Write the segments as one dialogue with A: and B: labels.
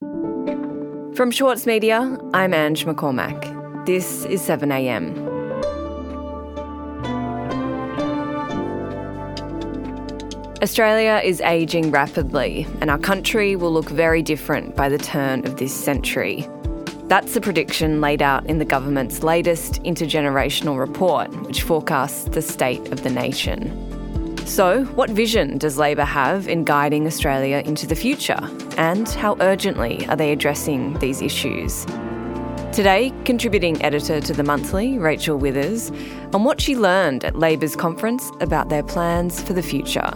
A: From Schwartz Media, I'm Ange McCormack. This is 7am. Australia is ageing rapidly, and our country will look very different by the turn of this century. That's the prediction laid out in the government's latest intergenerational report, which forecasts the state of the nation. So, what vision does Labor have in guiding Australia into the future? And how urgently are they addressing these issues? Today, contributing editor to The Monthly, Rachel Withers, on what she learned at Labor's conference about their plans for the future.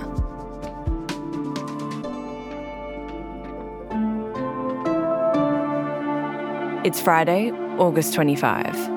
A: It's Friday, August 25.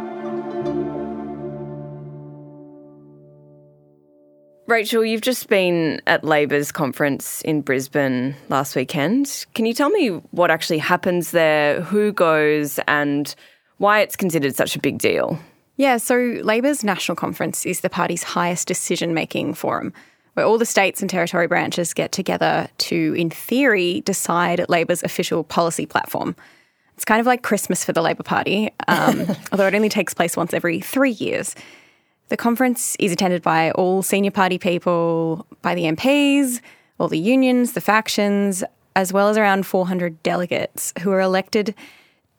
A: Rachel, you've just been at Labor's conference in Brisbane last weekend. Can you tell me what actually happens there, who goes, and why it's considered such a big deal?
B: Yeah, so Labor's national conference is the party's highest decision making forum, where all the states and territory branches get together to, in theory, decide Labor's official policy platform. It's kind of like Christmas for the Labor Party, um, although it only takes place once every three years. The conference is attended by all senior party people, by the MPs, all the unions, the factions, as well as around 400 delegates who are elected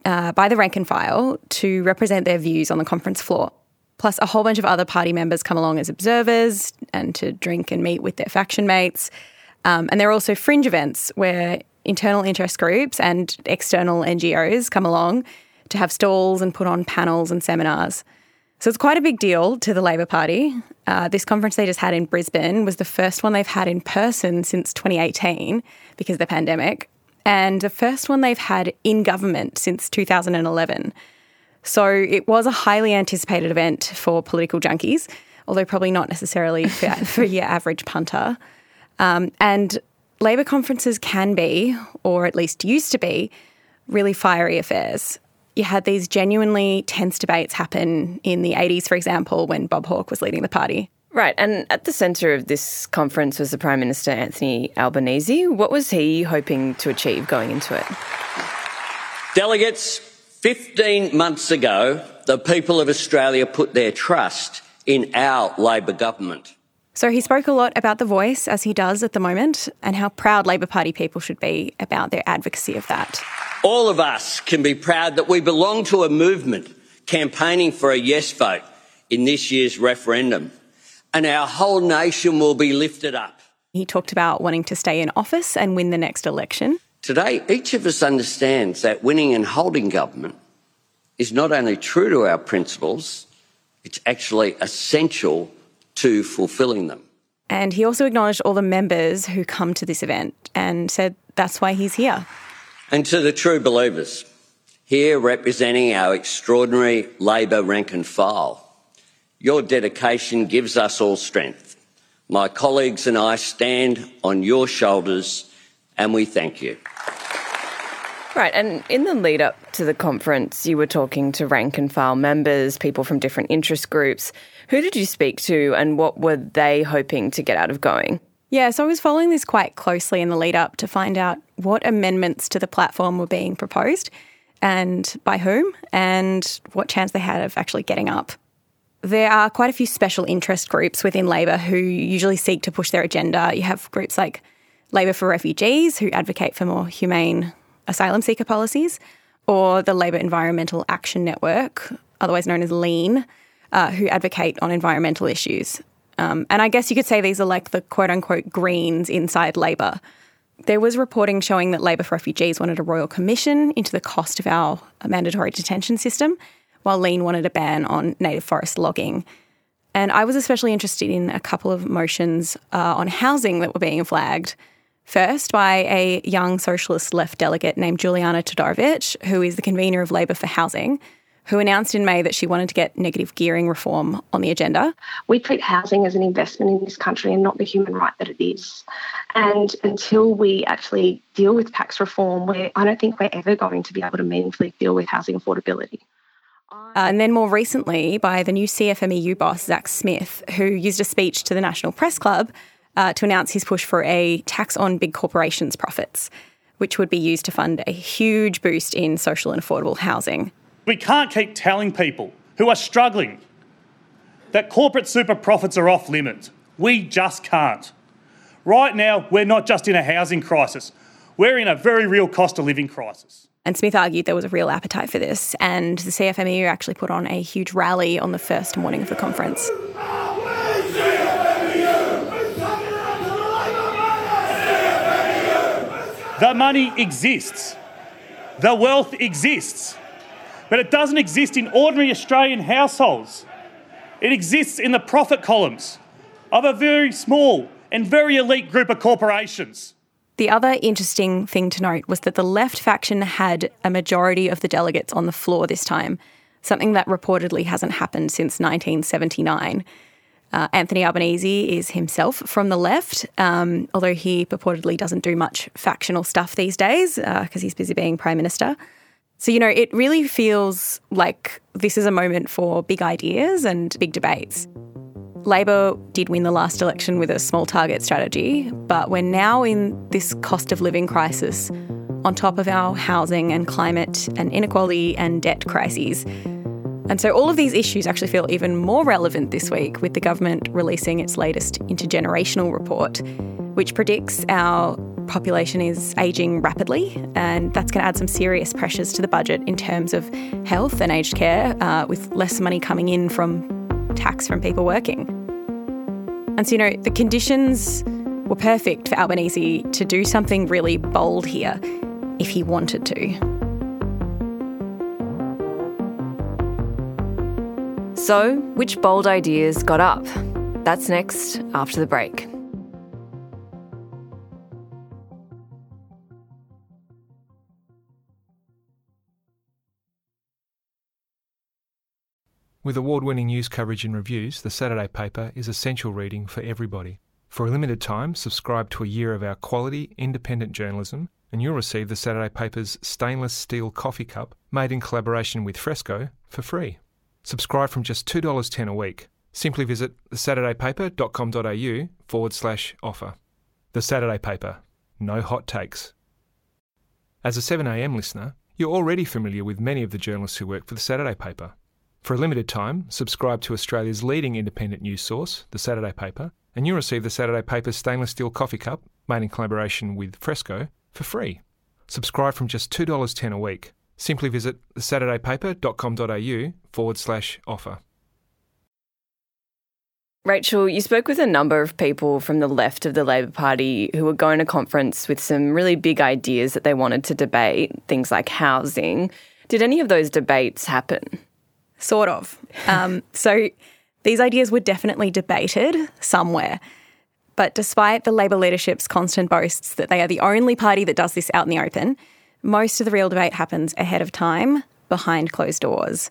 B: uh, by the rank and file to represent their views on the conference floor. Plus, a whole bunch of other party members come along as observers and to drink and meet with their faction mates. Um, and there are also fringe events where internal interest groups and external NGOs come along to have stalls and put on panels and seminars. So it's quite a big deal to the Labor Party. Uh, this conference they just had in Brisbane was the first one they've had in person since 2018 because of the pandemic, and the first one they've had in government since 2011. So it was a highly anticipated event for political junkies, although probably not necessarily for, for your average punter. Um, and Labor conferences can be, or at least used to be, really fiery affairs you had these genuinely tense debates happen in the 80s, for example, when Bob Hawke was leading the party.
A: Right, and at the centre of this conference was the Prime Minister Anthony Albanese. What was he hoping to achieve going into it?
C: Delegates, 15 months ago, the people of Australia put their trust in our Labor government.
B: So he spoke a lot about the voice, as he does at the moment, and how proud Labor Party people should be about their advocacy of that.
C: All of us can be proud that we belong to a movement campaigning for a yes vote in this year's referendum, and our whole nation will be lifted up.
B: He talked about wanting to stay in office and win the next election.
C: Today, each of us understands that winning and holding government is not only true to our principles, it's actually essential to fulfilling them.
B: And he also acknowledged all the members who come to this event and said that's why he's here.
C: And to the true believers, here representing our extraordinary Labor rank and file, your dedication gives us all strength. My colleagues and I stand on your shoulders and we thank you.
A: Right, and in the lead up to the conference, you were talking to rank and file members, people from different interest groups. Who did you speak to and what were they hoping to get out of going?
B: Yeah, so I was following this quite closely in the lead up to find out what amendments to the platform were being proposed and by whom and what chance they had of actually getting up. There are quite a few special interest groups within Labor who usually seek to push their agenda. You have groups like Labor for Refugees, who advocate for more humane asylum seeker policies, or the Labor Environmental Action Network, otherwise known as LEAN, uh, who advocate on environmental issues. Um, and I guess you could say these are like the quote unquote Greens inside Labor. There was reporting showing that Labor for Refugees wanted a royal commission into the cost of our mandatory detention system, while LEAN wanted a ban on native forest logging. And I was especially interested in a couple of motions uh, on housing that were being flagged. First, by a young socialist left delegate named Juliana Todorovic, who is the convener of Labor for Housing, who announced in May that she wanted to get negative gearing reform on the agenda.
D: We treat housing as an investment in this country and not the human right that it is. And until we actually deal with tax reform, I don't think we're ever going to be able to meaningfully deal with housing affordability.
B: Uh, and then more recently, by the new CFMEU boss, Zach Smith, who used a speech to the National Press Club uh, to announce his push for a tax on big corporations' profits. which would be used to fund a huge boost in social and affordable housing.
E: We can't keep telling people who are struggling that corporate super profits are off limits. We just can't. Right now, we're not just in a housing crisis, we're in a very real cost of living crisis.
B: And Smith argued there was a real appetite for this, and the CFMEU actually put on a huge rally on the first morning of the conference.
E: The money exists, the wealth exists, but it doesn't exist in ordinary Australian households. It exists in the profit columns of a very small and very elite group of corporations.
B: The other interesting thing to note was that the left faction had a majority of the delegates on the floor this time, something that reportedly hasn't happened since 1979. Uh, Anthony Albanese is himself from the left, um, although he purportedly doesn't do much factional stuff these days because uh, he's busy being Prime Minister. So, you know, it really feels like this is a moment for big ideas and big debates. Labor did win the last election with a small target strategy, but we're now in this cost of living crisis on top of our housing and climate and inequality and debt crises. And so all of these issues actually feel even more relevant this week with the government releasing its latest intergenerational report, which predicts our population is ageing rapidly, and that's going to add some serious pressures to the budget in terms of health and aged care, uh, with less money coming in from tax from people working. And so, you know, the conditions were perfect for Albanese to do something really bold here if he wanted to.
A: So, which bold ideas got up? That's next after the break.
F: With award winning news coverage and reviews, the Saturday paper is essential reading for everybody. For a limited time, subscribe to a year of our quality, independent journalism, and you'll receive the Saturday paper's stainless steel coffee cup, made in collaboration with Fresco, for free. Subscribe from just $2.10 a week. Simply visit thesaturdaypaper.com.au forward slash offer. The Saturday Paper. No hot takes. As a 7am listener, you're already familiar with many of the journalists who work for the Saturday Paper. For a limited time, subscribe to Australia's leading independent news source, The Saturday Paper, and you'll receive The Saturday Paper's stainless steel coffee cup, made in collaboration with Fresco, for free. Subscribe from just $2.10 a week. Simply visit thesaturdaypaper.com.au forward slash offer.
A: Rachel, you spoke with a number of people from the left of the Labor Party who were going to conference with some really big ideas that they wanted to debate, things like housing. Did any of those debates happen?
B: Sort of. Um, so these ideas were definitely debated somewhere. But despite the Labor leadership's constant boasts that they are the only party that does this out in the open, most of the real debate happens ahead of time, behind closed doors.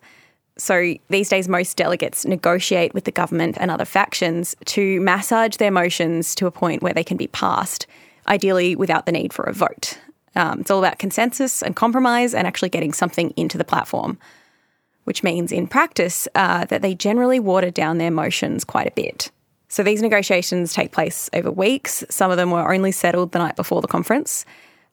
B: So these days, most delegates negotiate with the government and other factions to massage their motions to a point where they can be passed, ideally without the need for a vote. Um, it's all about consensus and compromise and actually getting something into the platform which means in practice uh, that they generally water down their motions quite a bit. So these negotiations take place over weeks. Some of them were only settled the night before the conference,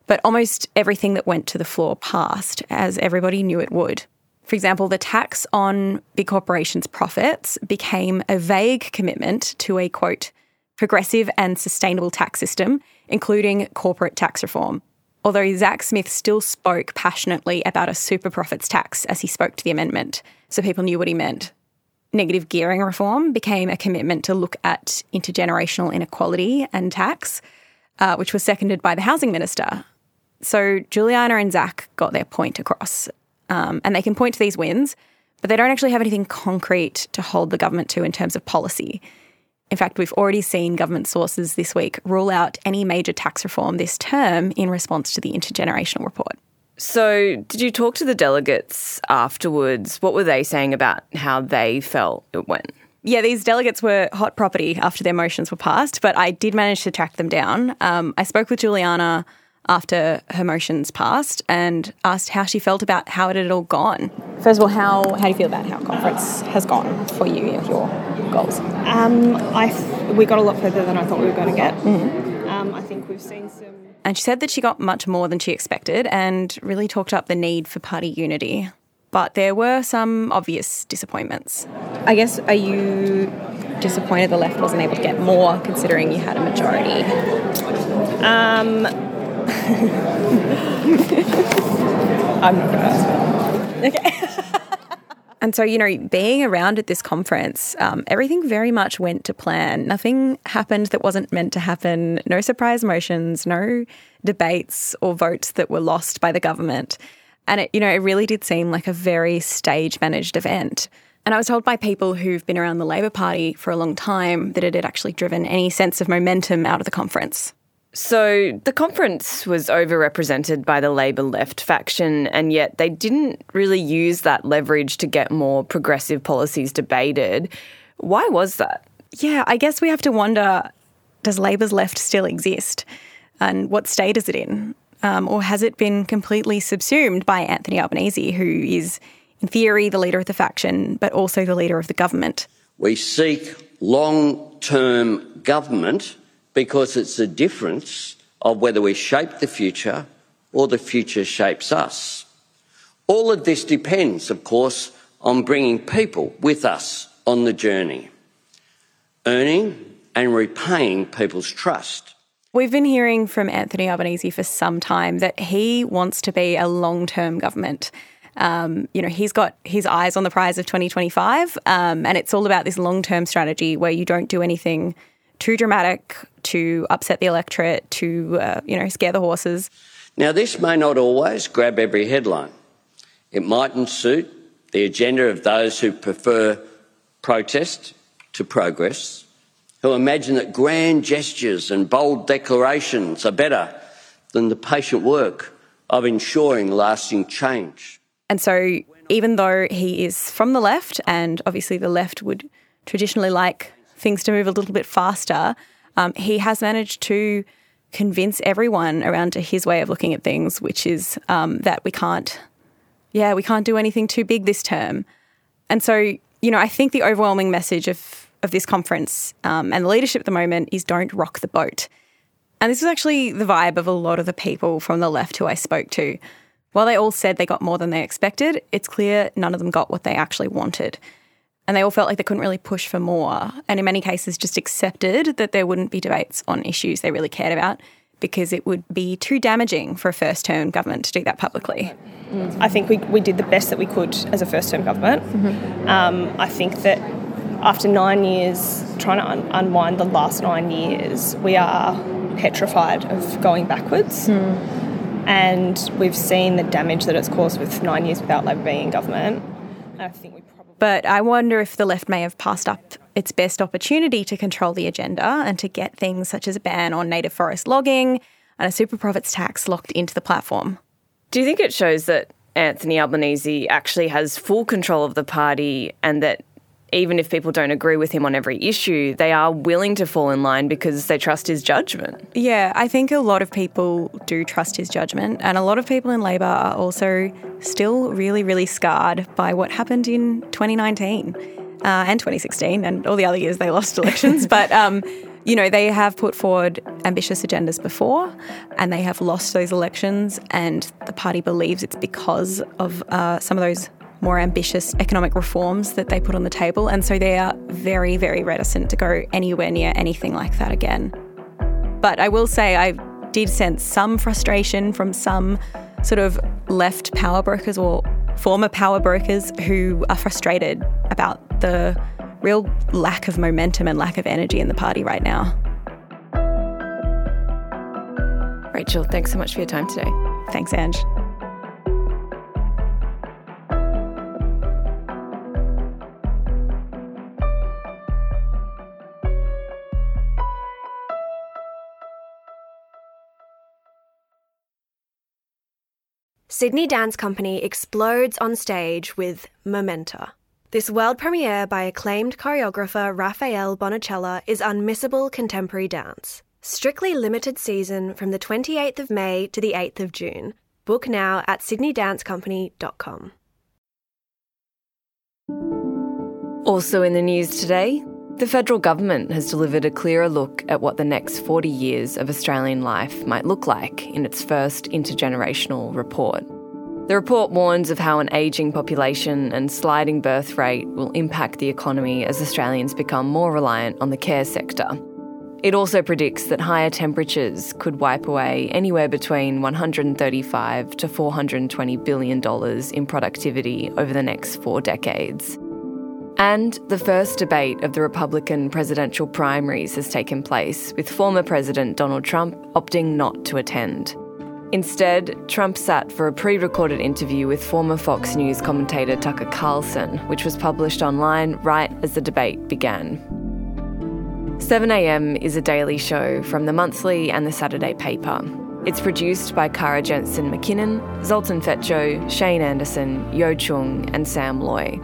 B: but almost everything that went to the floor passed, as everybody knew it would. For example, the tax on big corporations' profits became a vague commitment to a quote, progressive and sustainable tax system, including corporate tax reform although Zach Smith still spoke passionately about a super profits tax as he spoke to the amendment, so people knew what he meant. Negative gearing reform became a commitment to look at intergenerational inequality and tax, uh, which was seconded by the housing minister. So Juliana and Zach got their point across, um, and they can point to these wins, but they don't actually have anything concrete to hold the government to in terms of policy. In fact, we've already seen government sources this week rule out any major tax reform this term in response to the intergenerational report.
A: So, did you talk to the delegates afterwards? What were they saying about how they felt it went?
B: Yeah, these delegates were hot property after their motions were passed, but I did manage to track them down. Um, I spoke with Juliana after her motions passed and asked how she felt about how it had all gone. First of all, how, how do you feel about how conference has gone for you, and your goals?
G: Um, I we got a lot further than I thought we were going to get. Mm-hmm. Um, I think we've seen some
B: And she said that she got much more than she expected and really talked up the need for party unity. But there were some obvious disappointments. I guess, are you disappointed the left wasn't able to get more considering you had a majority?
G: Um, I'm not going to ask.
B: Okay. and so, you know, being around at this conference, um, everything very much went to plan. Nothing happened that wasn't meant to happen. No surprise motions, no debates or votes that were lost by the government. And it, you know, it really did seem like a very stage managed event. And I was told by people who've been around the Labor Party for a long time that it had actually driven any sense of momentum out of the conference.
A: So the conference was overrepresented by the Labor left faction, and yet they didn't really use that leverage to get more progressive policies debated. Why was that?
B: Yeah, I guess we have to wonder does Labor's left still exist? And what state is it in? Um, or has it been completely subsumed by Anthony Albanese, who is, in theory, the leader of the faction, but also the leader of the government?
C: We seek long term government because it's the difference of whether we shape the future or the future shapes us. All of this depends, of course, on bringing people with us on the journey, earning and repaying people's trust.
B: We've been hearing from Anthony Albanese for some time that he wants to be a long term government. Um, you know, he's got his eyes on the prize of 2025, um, and it's all about this long term strategy where you don't do anything too dramatic to upset the electorate, to, uh, you know, scare the horses.
C: Now, this may not always grab every headline. It mightn't suit the agenda of those who prefer protest to progress, who imagine that grand gestures and bold declarations are better than the patient work of ensuring lasting change.
B: And so, even though he is from the left, and obviously the left would traditionally like things to move a little bit faster, um, he has managed to convince everyone around to his way of looking at things, which is um, that we can't, yeah, we can't do anything too big this term. And so, you know, I think the overwhelming message of of this conference um, and the leadership at the moment is don't rock the boat. And this was actually the vibe of a lot of the people from the left who I spoke to. While they all said they got more than they expected, it's clear none of them got what they actually wanted. And they all felt like they couldn't really push for more. And in many cases, just accepted that there wouldn't be debates on issues they really cared about because it would be too damaging for a first term government to do that publicly.
G: I think we, we did the best that we could as a first term government. Mm-hmm. Um, I think that after nine years, trying to un- unwind the last nine years, we are petrified of going backwards. Mm. And we've seen the damage that it's caused with nine years without Labor being in government. And I think we probably.
B: But I wonder if the left may have passed up its best opportunity to control the agenda and to get things such as a ban on native forest logging and a super profits tax locked into the platform.
A: Do you think it shows that Anthony Albanese actually has full control of the party and that even if people don't agree with him on every issue, they are willing to fall in line because they trust his judgment.
B: Yeah, I think a lot of people do trust his judgment, and a lot of people in Labor are also still really, really scarred by what happened in 2019 uh, and 2016 and all the other years they lost elections. but um, you know, they have put forward ambitious agendas before and they have lost those elections, and the party believes it's because of uh, some of those more ambitious economic reforms that they put on the table. And so they are very, very reticent to go anywhere near anything like that again. But I will say, I did sense some frustration from some sort of left power brokers or former power brokers who are frustrated about the real lack of momentum and lack of energy in the party right now.
A: Rachel, thanks so much for your time today.
B: Thanks, Ange.
H: Sydney Dance Company explodes on stage with Momenta. This world premiere by acclaimed choreographer Rafael Bonachela is unmissable contemporary dance. Strictly limited season from the 28th of May to the 8th of June. Book now at sydneydancecompany.com.
A: Also in the news today, The federal government has delivered a clearer look at what the next 40 years of Australian life might look like in its first intergenerational report. The report warns of how an ageing population and sliding birth rate will impact the economy as Australians become more reliant on the care sector. It also predicts that higher temperatures could wipe away anywhere between 135 to 420 billion dollars in productivity over the next 4 decades. And the first debate of the Republican presidential primaries has taken place, with former President Donald Trump opting not to attend. Instead, Trump sat for a pre recorded interview with former Fox News commentator Tucker Carlson, which was published online right as the debate began. 7am is a daily show from the monthly and the Saturday paper. It's produced by Kara Jensen McKinnon, Zoltan Fecso, Shane Anderson, Yo Chung, and Sam Loy.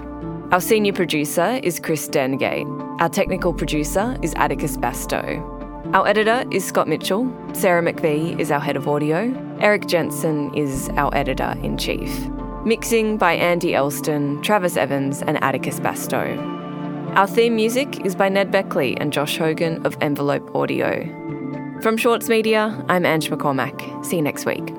A: Our senior producer is Chris Dengate. Our technical producer is Atticus Bastow. Our editor is Scott Mitchell. Sarah McVeigh is our head of audio. Erik Jensen is our editor in chief. Mixing by Andy Elston, Travis Evans, and Atticus Bastow. Our theme music is by Ned Beckley and Josh Hogan of Envelope Audio. From Schwartz Media, I'm Ange McCormack. See you next week.